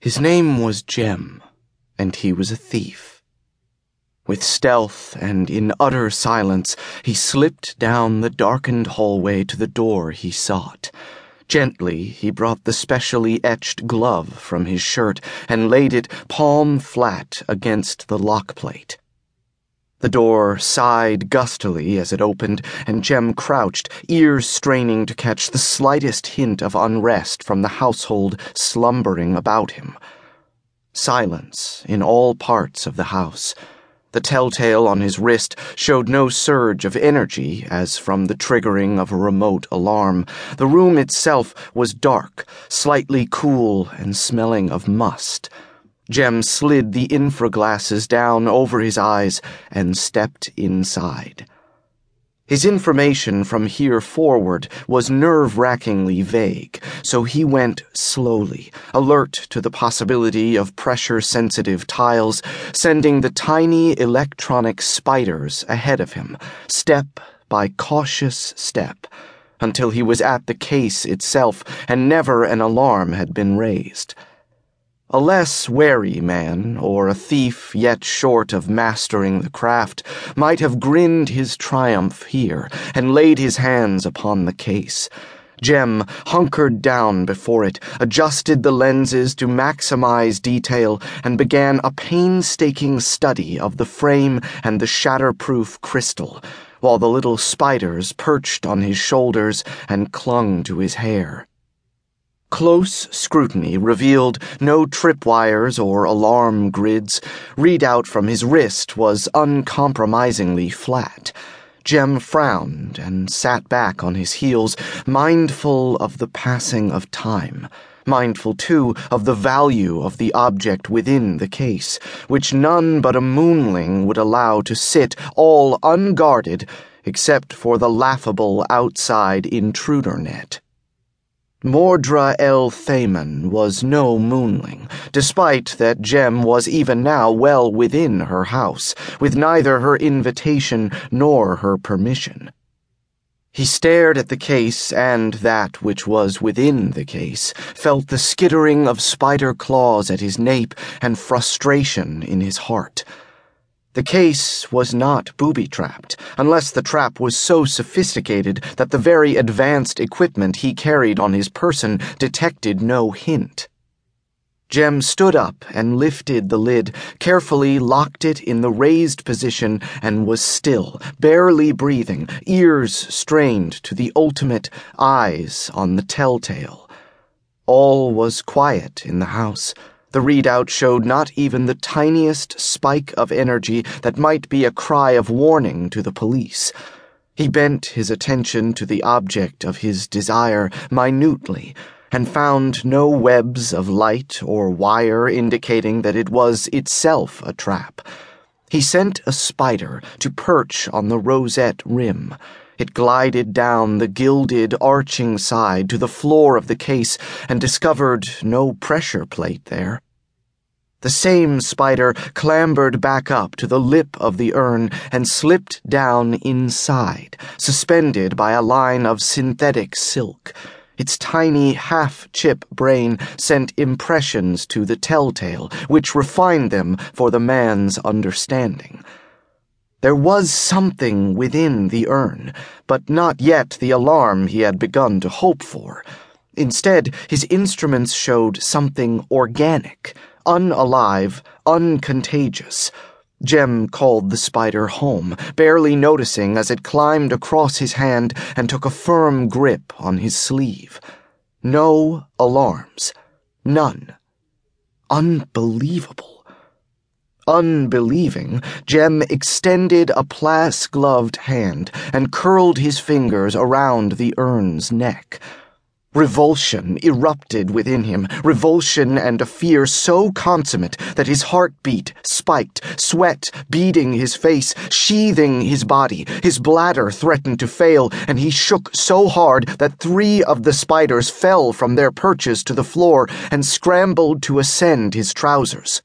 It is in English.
His name was Gem, and he was a thief. With stealth and in utter silence, he slipped down the darkened hallway to the door he sought. Gently, he brought the specially etched glove from his shirt and laid it palm flat against the lock plate. The door sighed gustily as it opened, and Gem crouched, ears straining to catch the slightest hint of unrest from the household slumbering about him. Silence in all parts of the house. The telltale on his wrist showed no surge of energy as from the triggering of a remote alarm. The room itself was dark, slightly cool, and smelling of must. Gem slid the infraglasses down over his eyes and stepped inside. His information from here forward was nerve wrackingly vague, so he went slowly, alert to the possibility of pressure sensitive tiles, sending the tiny electronic spiders ahead of him, step by cautious step, until he was at the case itself and never an alarm had been raised. A less wary man, or a thief yet short of mastering the craft, might have grinned his triumph here and laid his hands upon the case. Gem hunkered down before it, adjusted the lenses to maximize detail, and began a painstaking study of the frame and the shatterproof crystal, while the little spiders perched on his shoulders and clung to his hair. Close scrutiny revealed no tripwires or alarm grids. Readout from his wrist was uncompromisingly flat. Gem frowned and sat back on his heels, mindful of the passing of time. Mindful, too, of the value of the object within the case, which none but a moonling would allow to sit all unguarded except for the laughable outside intruder net. Mordra El Thaman was no moonling, despite that Gem was even now well within her house, with neither her invitation nor her permission. He stared at the case and that which was within the case, felt the skittering of spider claws at his nape and frustration in his heart. The case was not booby trapped, unless the trap was so sophisticated that the very advanced equipment he carried on his person detected no hint. Gem stood up and lifted the lid, carefully locked it in the raised position, and was still, barely breathing, ears strained to the ultimate, eyes on the telltale. All was quiet in the house. The readout showed not even the tiniest spike of energy that might be a cry of warning to the police. He bent his attention to the object of his desire minutely and found no webs of light or wire indicating that it was itself a trap. He sent a spider to perch on the rosette rim. It glided down the gilded, arching side to the floor of the case and discovered no pressure plate there. The same spider clambered back up to the lip of the urn and slipped down inside, suspended by a line of synthetic silk. Its tiny half chip brain sent impressions to the telltale, which refined them for the man's understanding. There was something within the urn, but not yet the alarm he had begun to hope for. Instead, his instruments showed something organic, unalive, uncontagious. Gem called the spider home, barely noticing as it climbed across his hand and took a firm grip on his sleeve. No alarms. None. Unbelievable. Unbelieving, Gem extended a plas gloved hand and curled his fingers around the urn's neck. Revulsion erupted within him, revulsion and a fear so consummate that his heart beat spiked, sweat beading his face, sheathing his body. His bladder threatened to fail, and he shook so hard that three of the spiders fell from their perches to the floor and scrambled to ascend his trousers.